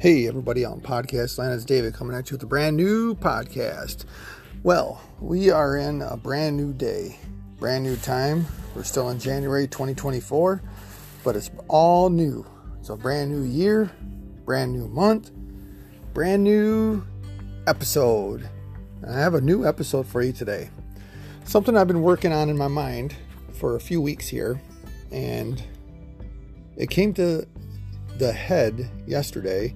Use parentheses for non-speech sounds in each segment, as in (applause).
Hey, everybody on podcast land, it's David coming at you with a brand new podcast. Well, we are in a brand new day, brand new time. We're still in January 2024, but it's all new. It's a brand new year, brand new month, brand new episode. I have a new episode for you today. Something I've been working on in my mind for a few weeks here, and it came to the head yesterday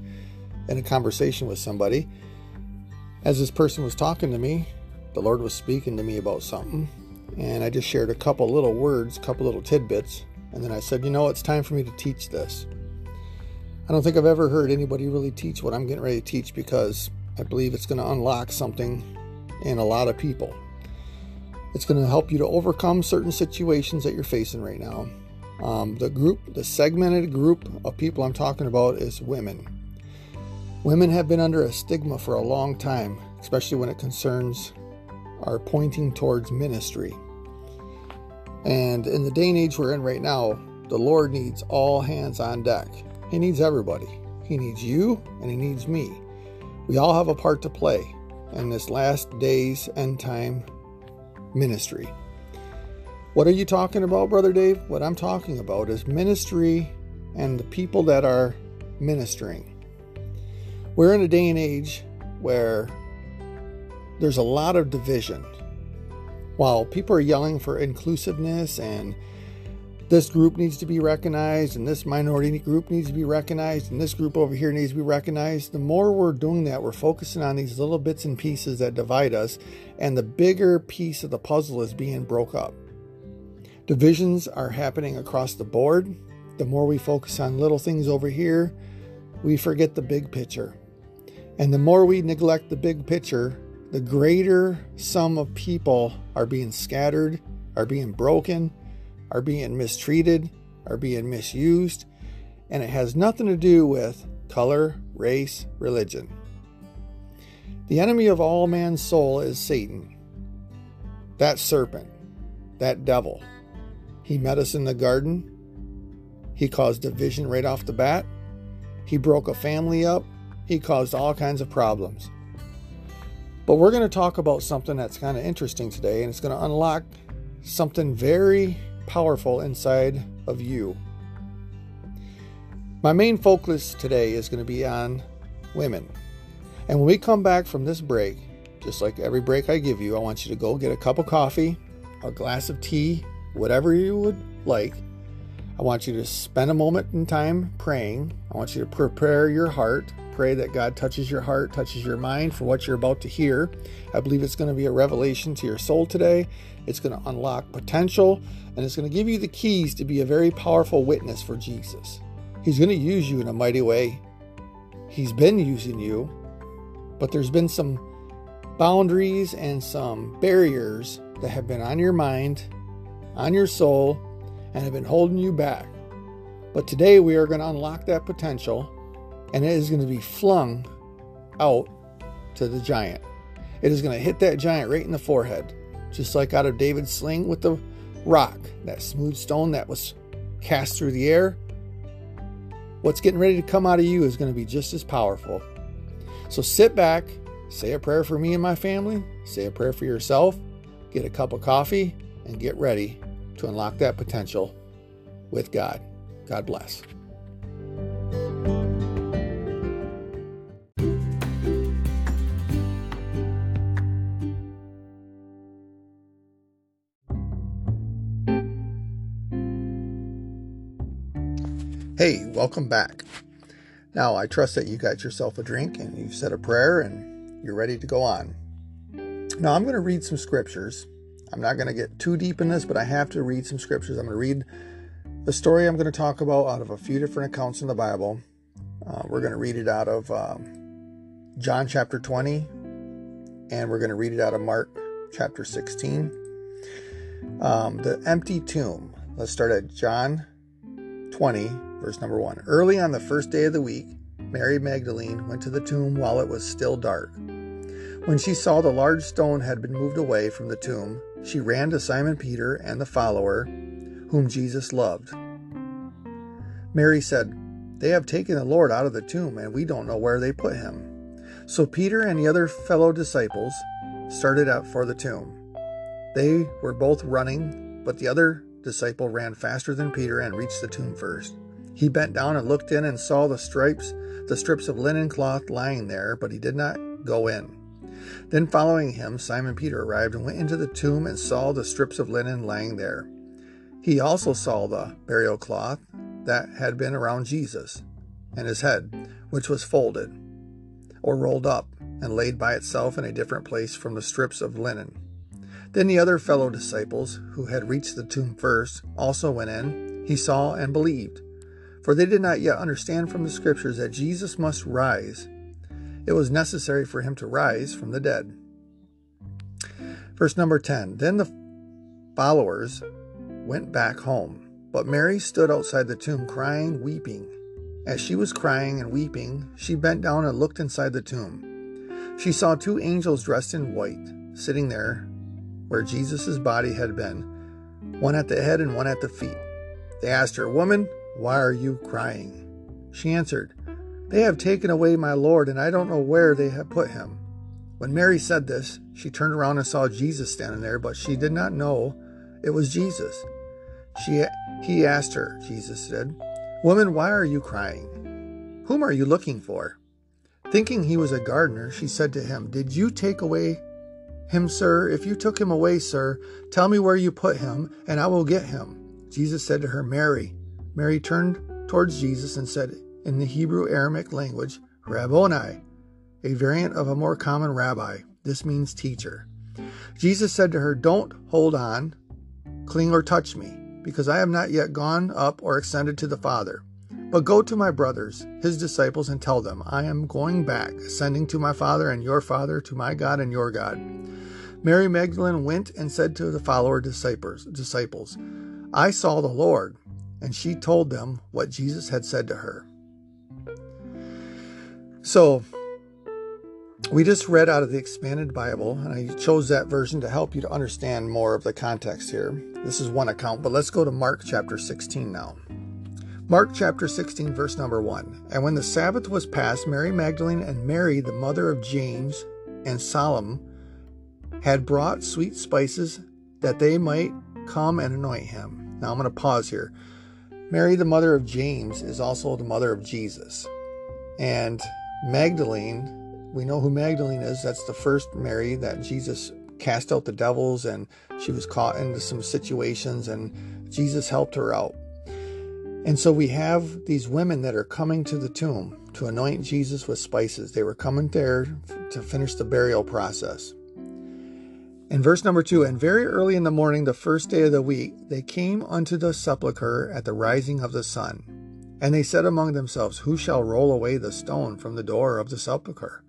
in a conversation with somebody. As this person was talking to me, the Lord was speaking to me about something, and I just shared a couple little words, a couple little tidbits, and then I said, You know, it's time for me to teach this. I don't think I've ever heard anybody really teach what I'm getting ready to teach because I believe it's going to unlock something in a lot of people. It's going to help you to overcome certain situations that you're facing right now. Um, the group, the segmented group of people I'm talking about is women. Women have been under a stigma for a long time, especially when it concerns our pointing towards ministry. And in the day and age we're in right now, the Lord needs all hands on deck. He needs everybody. He needs you and He needs me. We all have a part to play in this last days end time ministry. What are you talking about, Brother Dave? What I'm talking about is ministry and the people that are ministering. We're in a day and age where there's a lot of division. While people are yelling for inclusiveness and this group needs to be recognized and this minority group needs to be recognized and this group over here needs to be recognized, the more we're doing that, we're focusing on these little bits and pieces that divide us, and the bigger piece of the puzzle is being broke up. Divisions are happening across the board. The more we focus on little things over here, we forget the big picture. And the more we neglect the big picture, the greater sum of people are being scattered, are being broken, are being mistreated, are being misused, and it has nothing to do with color, race, religion. The enemy of all man's soul is Satan, that serpent, that devil. He met us in the garden. He caused division right off the bat. He broke a family up. He caused all kinds of problems. But we're going to talk about something that's kind of interesting today, and it's going to unlock something very powerful inside of you. My main focus today is going to be on women. And when we come back from this break, just like every break I give you, I want you to go get a cup of coffee, a glass of tea, whatever you would like. I want you to spend a moment in time praying. I want you to prepare your heart. Pray that God touches your heart, touches your mind for what you're about to hear. I believe it's going to be a revelation to your soul today. It's going to unlock potential and it's going to give you the keys to be a very powerful witness for Jesus. He's going to use you in a mighty way. He's been using you, but there's been some boundaries and some barriers that have been on your mind, on your soul, and have been holding you back. But today we are going to unlock that potential and it is going to be flung out to the giant. It is going to hit that giant right in the forehead, just like out of David's sling with the rock, that smooth stone that was cast through the air. What's getting ready to come out of you is going to be just as powerful. So sit back, say a prayer for me and my family, say a prayer for yourself, get a cup of coffee, and get ready to unlock that potential with God. God bless. Hey, welcome back. Now, I trust that you got yourself a drink and you've said a prayer and you're ready to go on. Now, I'm going to read some scriptures I'm not going to get too deep in this, but I have to read some scriptures. I'm going to read the story I'm going to talk about out of a few different accounts in the Bible. Uh, we're going to read it out of um, John chapter 20, and we're going to read it out of Mark chapter 16. Um, the empty tomb. Let's start at John 20, verse number 1. Early on the first day of the week, Mary Magdalene went to the tomb while it was still dark. When she saw the large stone had been moved away from the tomb, she ran to Simon Peter and the follower whom Jesus loved. Mary said, They have taken the Lord out of the tomb, and we don't know where they put him. So Peter and the other fellow disciples started out for the tomb. They were both running, but the other disciple ran faster than Peter and reached the tomb first. He bent down and looked in and saw the stripes, the strips of linen cloth lying there, but he did not go in. Then, following him, Simon Peter arrived and went into the tomb and saw the strips of linen lying there. He also saw the burial cloth that had been around Jesus and his head, which was folded or rolled up and laid by itself in a different place from the strips of linen. Then the other fellow disciples, who had reached the tomb first, also went in. He saw and believed, for they did not yet understand from the Scriptures that Jesus must rise. It was necessary for him to rise from the dead. Verse number 10 Then the followers went back home, but Mary stood outside the tomb crying, weeping. As she was crying and weeping, she bent down and looked inside the tomb. She saw two angels dressed in white sitting there where Jesus' body had been, one at the head and one at the feet. They asked her, Woman, why are you crying? She answered, They have taken away my Lord, and I don't know where they have put him. When Mary said this, she turned around and saw Jesus standing there, but she did not know it was Jesus. She, he asked her, Jesus said, Woman, why are you crying? Whom are you looking for? Thinking he was a gardener, she said to him, Did you take away him, sir? If you took him away, sir, tell me where you put him, and I will get him. Jesus said to her, Mary. Mary turned towards Jesus and said in the Hebrew Aramaic language, Rabboni, a variant of a more common rabbi. This means teacher. Jesus said to her, Don't hold on, cling, or touch me, because I have not yet gone up or ascended to the Father. But go to my brothers, his disciples, and tell them, I am going back, ascending to my Father and your Father, to my God and your God. Mary Magdalene went and said to the follower disciples, disciples, I saw the Lord, and she told them what Jesus had said to her. So, we just read out of the expanded Bible, and I chose that version to help you to understand more of the context here. This is one account, but let's go to Mark chapter 16 now. Mark chapter 16, verse number 1. And when the Sabbath was past, Mary Magdalene and Mary, the mother of James and Salome, had brought sweet spices that they might come and anoint him. Now I'm going to pause here. Mary, the mother of James, is also the mother of Jesus. And Magdalene, we know who Magdalene is. That's the first Mary that Jesus cast out the devils, and she was caught into some situations, and Jesus helped her out. And so we have these women that are coming to the tomb to anoint Jesus with spices. They were coming there to finish the burial process. In verse number two, and very early in the morning, the first day of the week, they came unto the sepulchre at the rising of the sun. And they said among themselves, Who shall roll away the stone from the door of the sepulchre?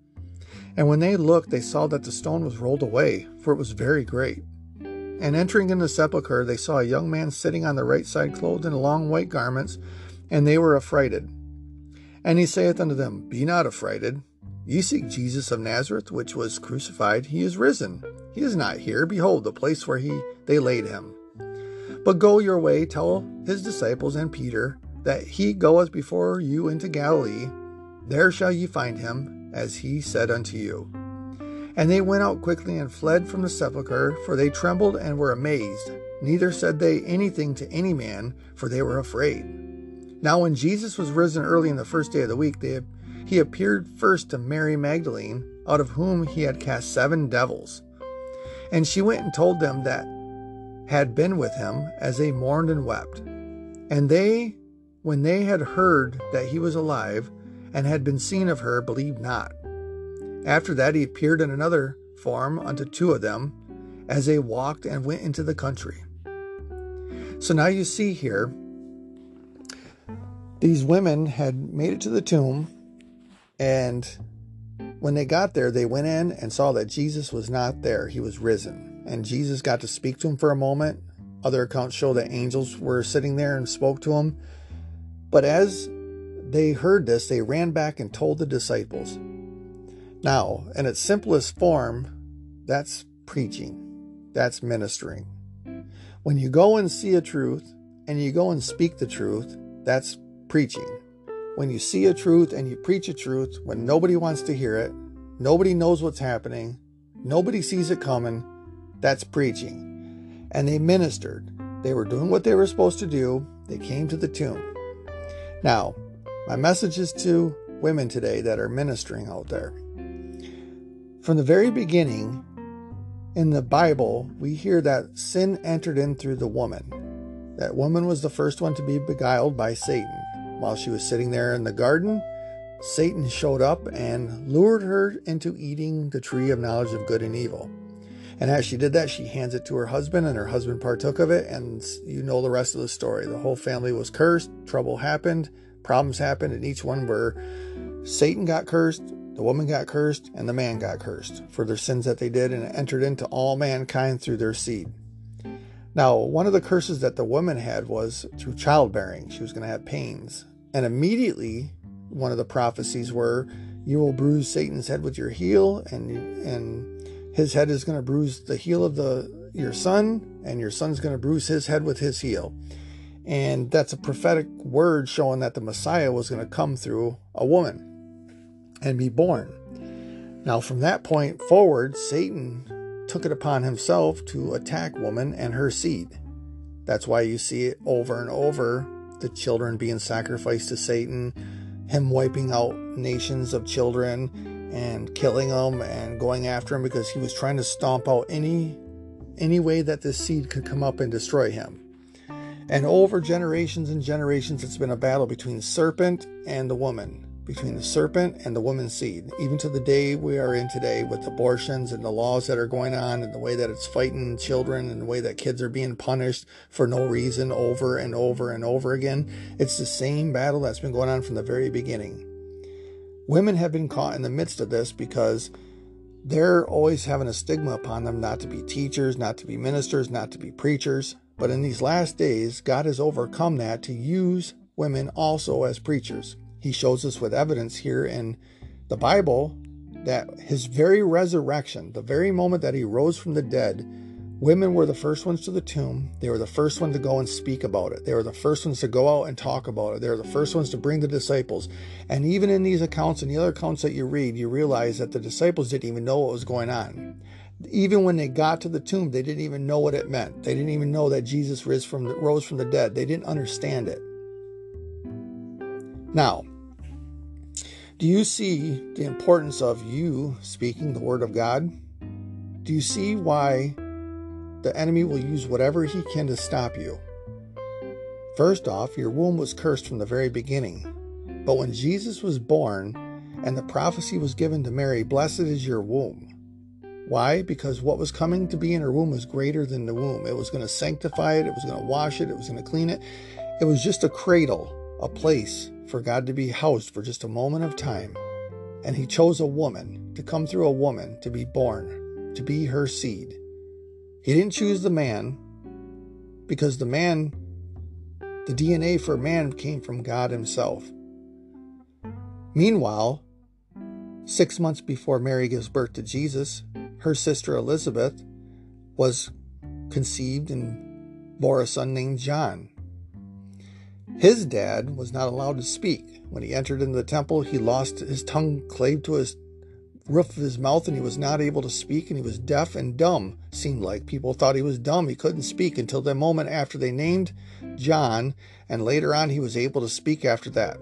And when they looked, they saw that the stone was rolled away, for it was very great. And entering in the sepulchre, they saw a young man sitting on the right side, clothed in long white garments, and they were affrighted. And he saith unto them, Be not affrighted. Ye seek Jesus of Nazareth, which was crucified. He is risen. He is not here. Behold, the place where he they laid him. But go your way, tell his disciples and Peter that he goeth before you into Galilee. There shall ye find him, as he said unto you. And they went out quickly and fled from the sepulchre, for they trembled and were amazed. Neither said they anything to any man, for they were afraid. Now, when Jesus was risen early in the first day of the week, they, he appeared first to Mary Magdalene, out of whom he had cast seven devils. And she went and told them that had been with him, as they mourned and wept. And they, when they had heard that he was alive, and had been seen of her, believed not. After that, he appeared in another form unto two of them as they walked and went into the country. So now you see here, these women had made it to the tomb, and when they got there, they went in and saw that Jesus was not there. He was risen. And Jesus got to speak to him for a moment. Other accounts show that angels were sitting there and spoke to him. But as they heard this, they ran back and told the disciples. Now, in its simplest form, that's preaching, that's ministering. When you go and see a truth and you go and speak the truth, that's preaching. When you see a truth and you preach a truth when nobody wants to hear it, nobody knows what's happening, nobody sees it coming, that's preaching. And they ministered. They were doing what they were supposed to do. They came to the tomb. Now, my message is to women today that are ministering out there. From the very beginning, in the Bible, we hear that sin entered in through the woman. That woman was the first one to be beguiled by Satan. While she was sitting there in the garden, Satan showed up and lured her into eating the tree of knowledge of good and evil. And as she did that, she hands it to her husband, and her husband partook of it. And you know the rest of the story. The whole family was cursed, trouble happened, problems happened, and each one where Satan got cursed, the woman got cursed, and the man got cursed for their sins that they did, and it entered into all mankind through their seed. Now, one of the curses that the woman had was through childbearing. She was going to have pains. And immediately, one of the prophecies were, You will bruise Satan's head with your heel, and, and his head is going to bruise the heel of the your son, and your son's going to bruise his head with his heel. And that's a prophetic word showing that the Messiah was going to come through a woman and be born. Now, from that point forward, Satan took it upon himself to attack woman and her seed. That's why you see it over and over the children being sacrificed to Satan, him wiping out nations of children and killing them and going after him because he was trying to stomp out any any way that this seed could come up and destroy him. And over generations and generations, it's been a battle between serpent and the woman between the serpent and the woman's seed, even to the day we are in today with abortions and the laws that are going on and the way that it's fighting children and the way that kids are being punished for no reason over and over and over again. It's the same battle that's been going on from the very beginning. Women have been caught in the midst of this because they're always having a stigma upon them not to be teachers, not to be ministers, not to be preachers. But in these last days, God has overcome that to use women also as preachers he shows us with evidence here in the Bible that his very resurrection, the very moment that he rose from the dead, women were the first ones to the tomb. They were the first ones to go and speak about it. They were the first ones to go out and talk about it. They were the first ones to bring the disciples. And even in these accounts and the other accounts that you read, you realize that the disciples didn't even know what was going on. Even when they got to the tomb, they didn't even know what it meant. They didn't even know that Jesus rose from the, rose from the dead. They didn't understand it. Now, do you see the importance of you speaking the word of God? Do you see why the enemy will use whatever he can to stop you? First off, your womb was cursed from the very beginning. But when Jesus was born and the prophecy was given to Mary, blessed is your womb. Why? Because what was coming to be in her womb was greater than the womb. It was going to sanctify it, it was going to wash it, it was going to clean it. It was just a cradle, a place for God to be housed for just a moment of time. And He chose a woman to come through a woman to be born, to be her seed. He didn't choose the man because the man, the DNA for man came from God Himself. Meanwhile, six months before Mary gives birth to Jesus, her sister Elizabeth was conceived and bore a son named John. His dad was not allowed to speak. When he entered into the temple, he lost his tongue, clave to his roof of his mouth, and he was not able to speak, and he was deaf and dumb. Seemed like people thought he was dumb. He couldn't speak until the moment after they named John, and later on he was able to speak after that.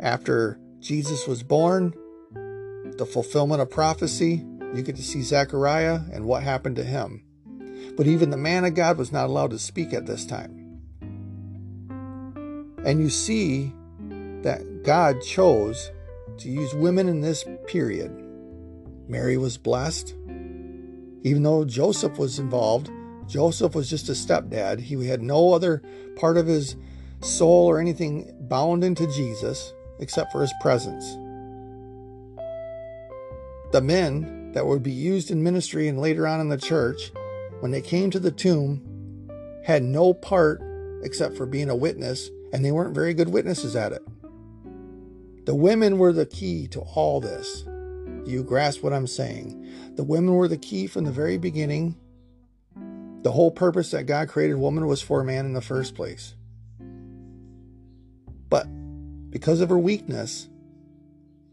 After Jesus was born, the fulfillment of prophecy, you get to see Zechariah and what happened to him. But even the man of God was not allowed to speak at this time. And you see that God chose to use women in this period. Mary was blessed. Even though Joseph was involved, Joseph was just a stepdad. He had no other part of his soul or anything bound into Jesus except for his presence. The men that would be used in ministry and later on in the church, when they came to the tomb, had no part except for being a witness and they weren't very good witnesses at it. The women were the key to all this. Do you grasp what I'm saying? The women were the key from the very beginning. The whole purpose that God created woman was for man in the first place. But because of her weakness,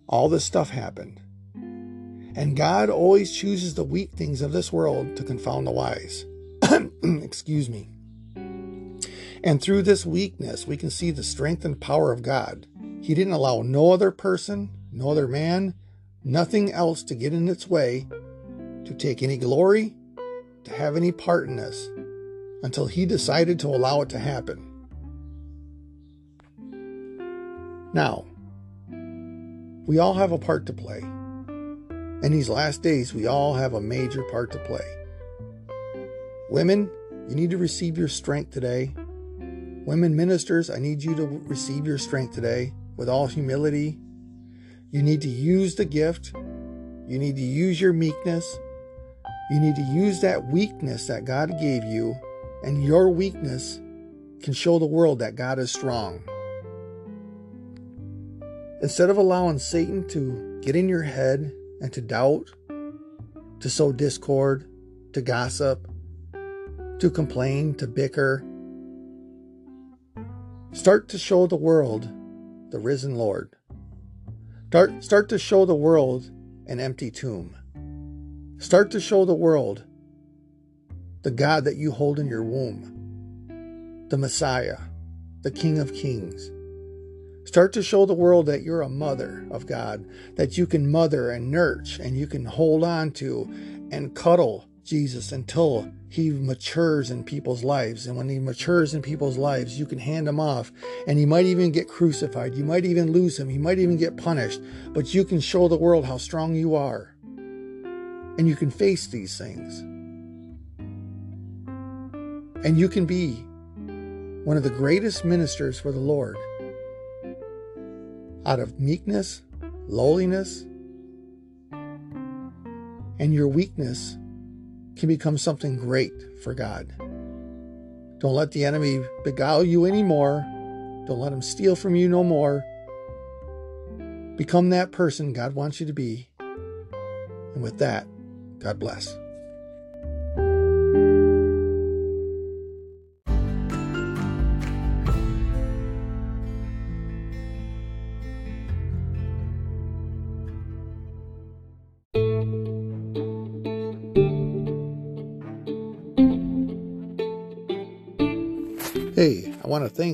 all this stuff happened. And God always chooses the weak things of this world to confound the wise. (clears throat) Excuse me. And through this weakness, we can see the strength and power of God. He didn't allow no other person, no other man, nothing else to get in its way, to take any glory, to have any part in this, until He decided to allow it to happen. Now, we all have a part to play. In these last days, we all have a major part to play. Women, you need to receive your strength today. Women ministers, I need you to receive your strength today with all humility. You need to use the gift. You need to use your meekness. You need to use that weakness that God gave you, and your weakness can show the world that God is strong. Instead of allowing Satan to get in your head and to doubt, to sow discord, to gossip, to complain, to bicker, start to show the world the risen Lord. Start, start to show the world an empty tomb. Start to show the world the God that you hold in your womb, the Messiah, the King of Kings Start to show the world that you're a mother of God, that you can mother and nurture and you can hold on to and cuddle Jesus until he matures in people's lives. And when he matures in people's lives, you can hand him off and he might even get crucified. You might even lose him. He might even get punished, but you can show the world how strong you are. And you can face these things. And you can be one of the greatest ministers for the Lord out of meekness, lowliness, and your weakness can become something great for God. Don't let the enemy beguile you anymore. Don't let him steal from you no more. Become that person God wants you to be. And with that, God bless.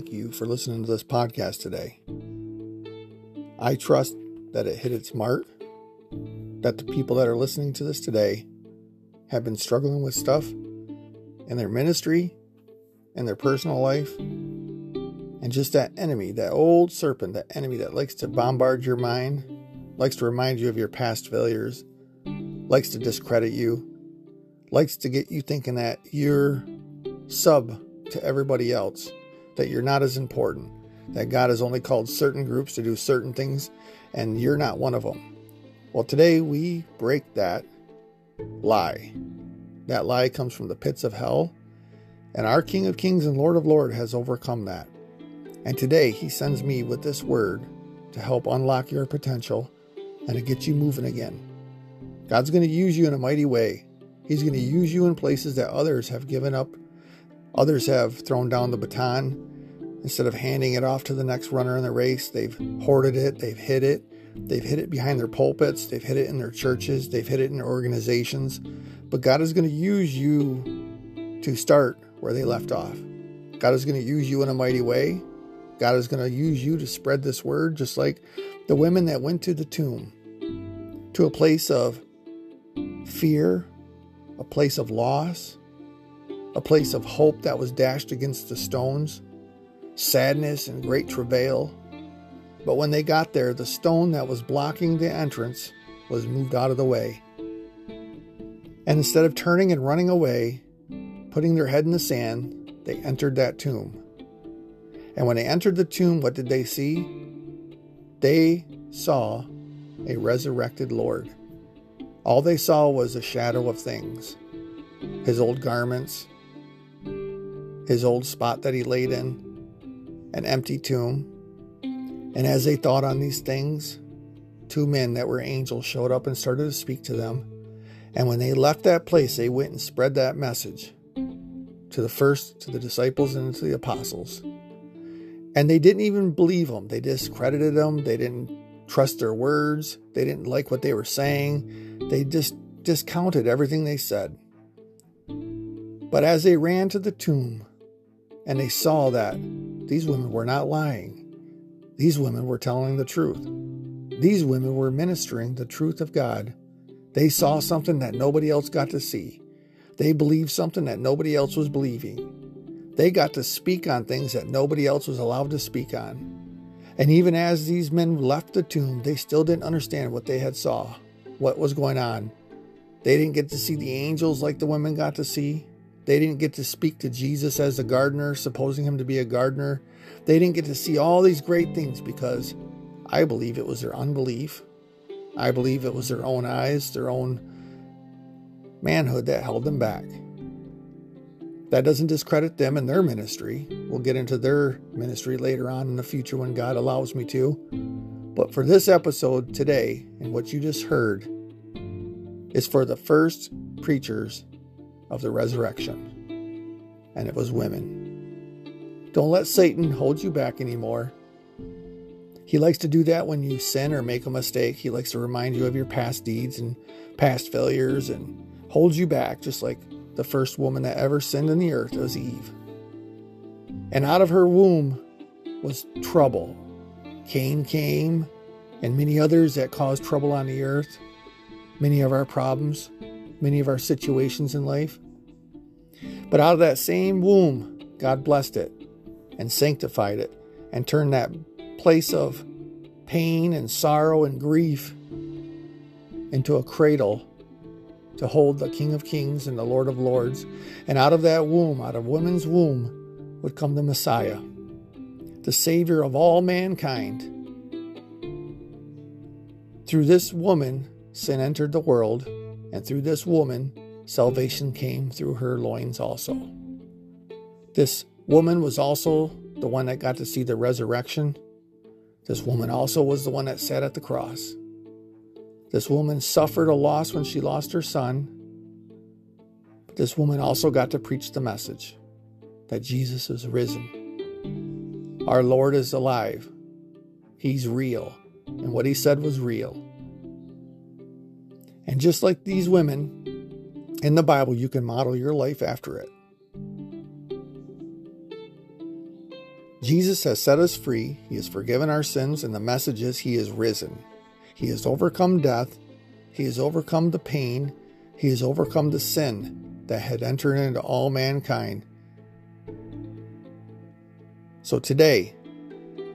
Thank you for listening to this podcast today. I trust that it hit its mark, that the people that are listening to this today have been struggling with stuff in their ministry, in their personal life, and just that enemy, that old serpent, that enemy that likes to bombard your mind, likes to remind you of your past failures, likes to discredit you, likes to get you thinking that you're sub to everybody else, that you're not as important, that God has only called certain groups to do certain things, and you're not one of them. Well, today we break that lie. That lie comes from the pits of hell, and our King of Kings and Lord of Lords has overcome that. And today he sends me with this word to help unlock your potential and to get you moving again. God's going to use you in a mighty way. He's going to use you in places that others have given up Others have thrown down the baton. Instead of handing it off to the next runner in the race, they've hoarded it, they've hid it, they've hid it behind their pulpits, they've hid it in their churches, they've hid it in their organizations. But God is going to use you to start where they left off. God is going to use you in a mighty way. God is going to use you to spread this word, just like the women that went to the tomb, to a place of fear, a place of loss, a place of hope that was dashed against the stones, sadness and great travail. But when they got there, the stone that was blocking the entrance was moved out of the way. And instead of turning and running away, putting their head in the sand, they entered that tomb. And when they entered the tomb, what did they see? They saw a resurrected Lord. All they saw was a shadow of things his old garments, his old spot that he laid in, an empty tomb. And as they thought on these things, two men that were angels showed up and started to speak to them. And when they left that place, they went and spread that message to the first, to the disciples, and to the apostles. And they didn't even believe them. They discredited them. They didn't trust their words. They didn't like what they were saying. They just discounted everything they said. But as they ran to the tomb and they saw that these women were not lying, these women were telling the truth. These women were ministering the truth of God. They saw something that nobody else got to see. They believed something that nobody else was believing. They got to speak on things that nobody else was allowed to speak on. And even as these men left the tomb, they still didn't understand what they had saw, what was going on. They didn't get to see the angels like the women got to see. They didn't get to speak to Jesus as a gardener, supposing him to be a gardener. They didn't get to see all these great things because I believe it was their unbelief. I believe it was their own eyes, their own manhood that held them back. That doesn't discredit them and their ministry. We'll get into their ministry later on in the future when God allows me to. But for this episode today, and what you just heard, is for the first preachers of the resurrection. And it was women. Don't let Satan hold you back anymore. He likes to do that when you sin or make a mistake. He likes to remind you of your past deeds and past failures and hold you back, just like the first woman that ever sinned in the earth was Eve. And out of her womb was trouble. Cain came, and many others that caused trouble on the earth, many of our problems, many of our situations in life. But out of that same womb, God blessed it and sanctified it and turned that place of pain and sorrow and grief into a cradle to hold the King of Kings and the Lord of Lords. And out of that womb, out of woman's womb, would come the Messiah, the Savior of all mankind. Through this woman, sin entered the world, and through this woman, salvation came through her loins also. This woman was also the one that got to see the resurrection. This woman also was the one that sat at the cross. This woman suffered a loss when she lost her son. This woman also got to preach the message that Jesus is risen. Our Lord is alive. He's real. And what he said was real. And just like these women in the Bible, you can model your life after it. Jesus has set us free. He has forgiven our sins, and the message is He is risen. He has overcome death. He has overcome the pain. He has overcome the sin that had entered into all mankind. So today,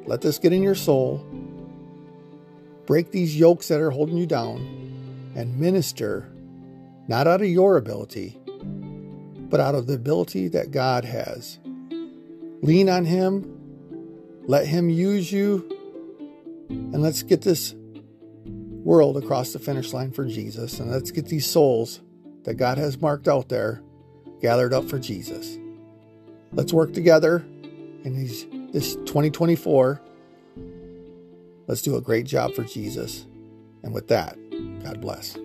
let this get in your soul. Break these yokes that are holding you down and minister not out of your ability, but out of the ability that God has. Lean on Him, let Him use you, and let's get this world across the finish line for Jesus. And let's get these souls that God has marked out there gathered up for Jesus. Let's work together in these, this 2024. Let's do a great job for Jesus. And with that, God bless.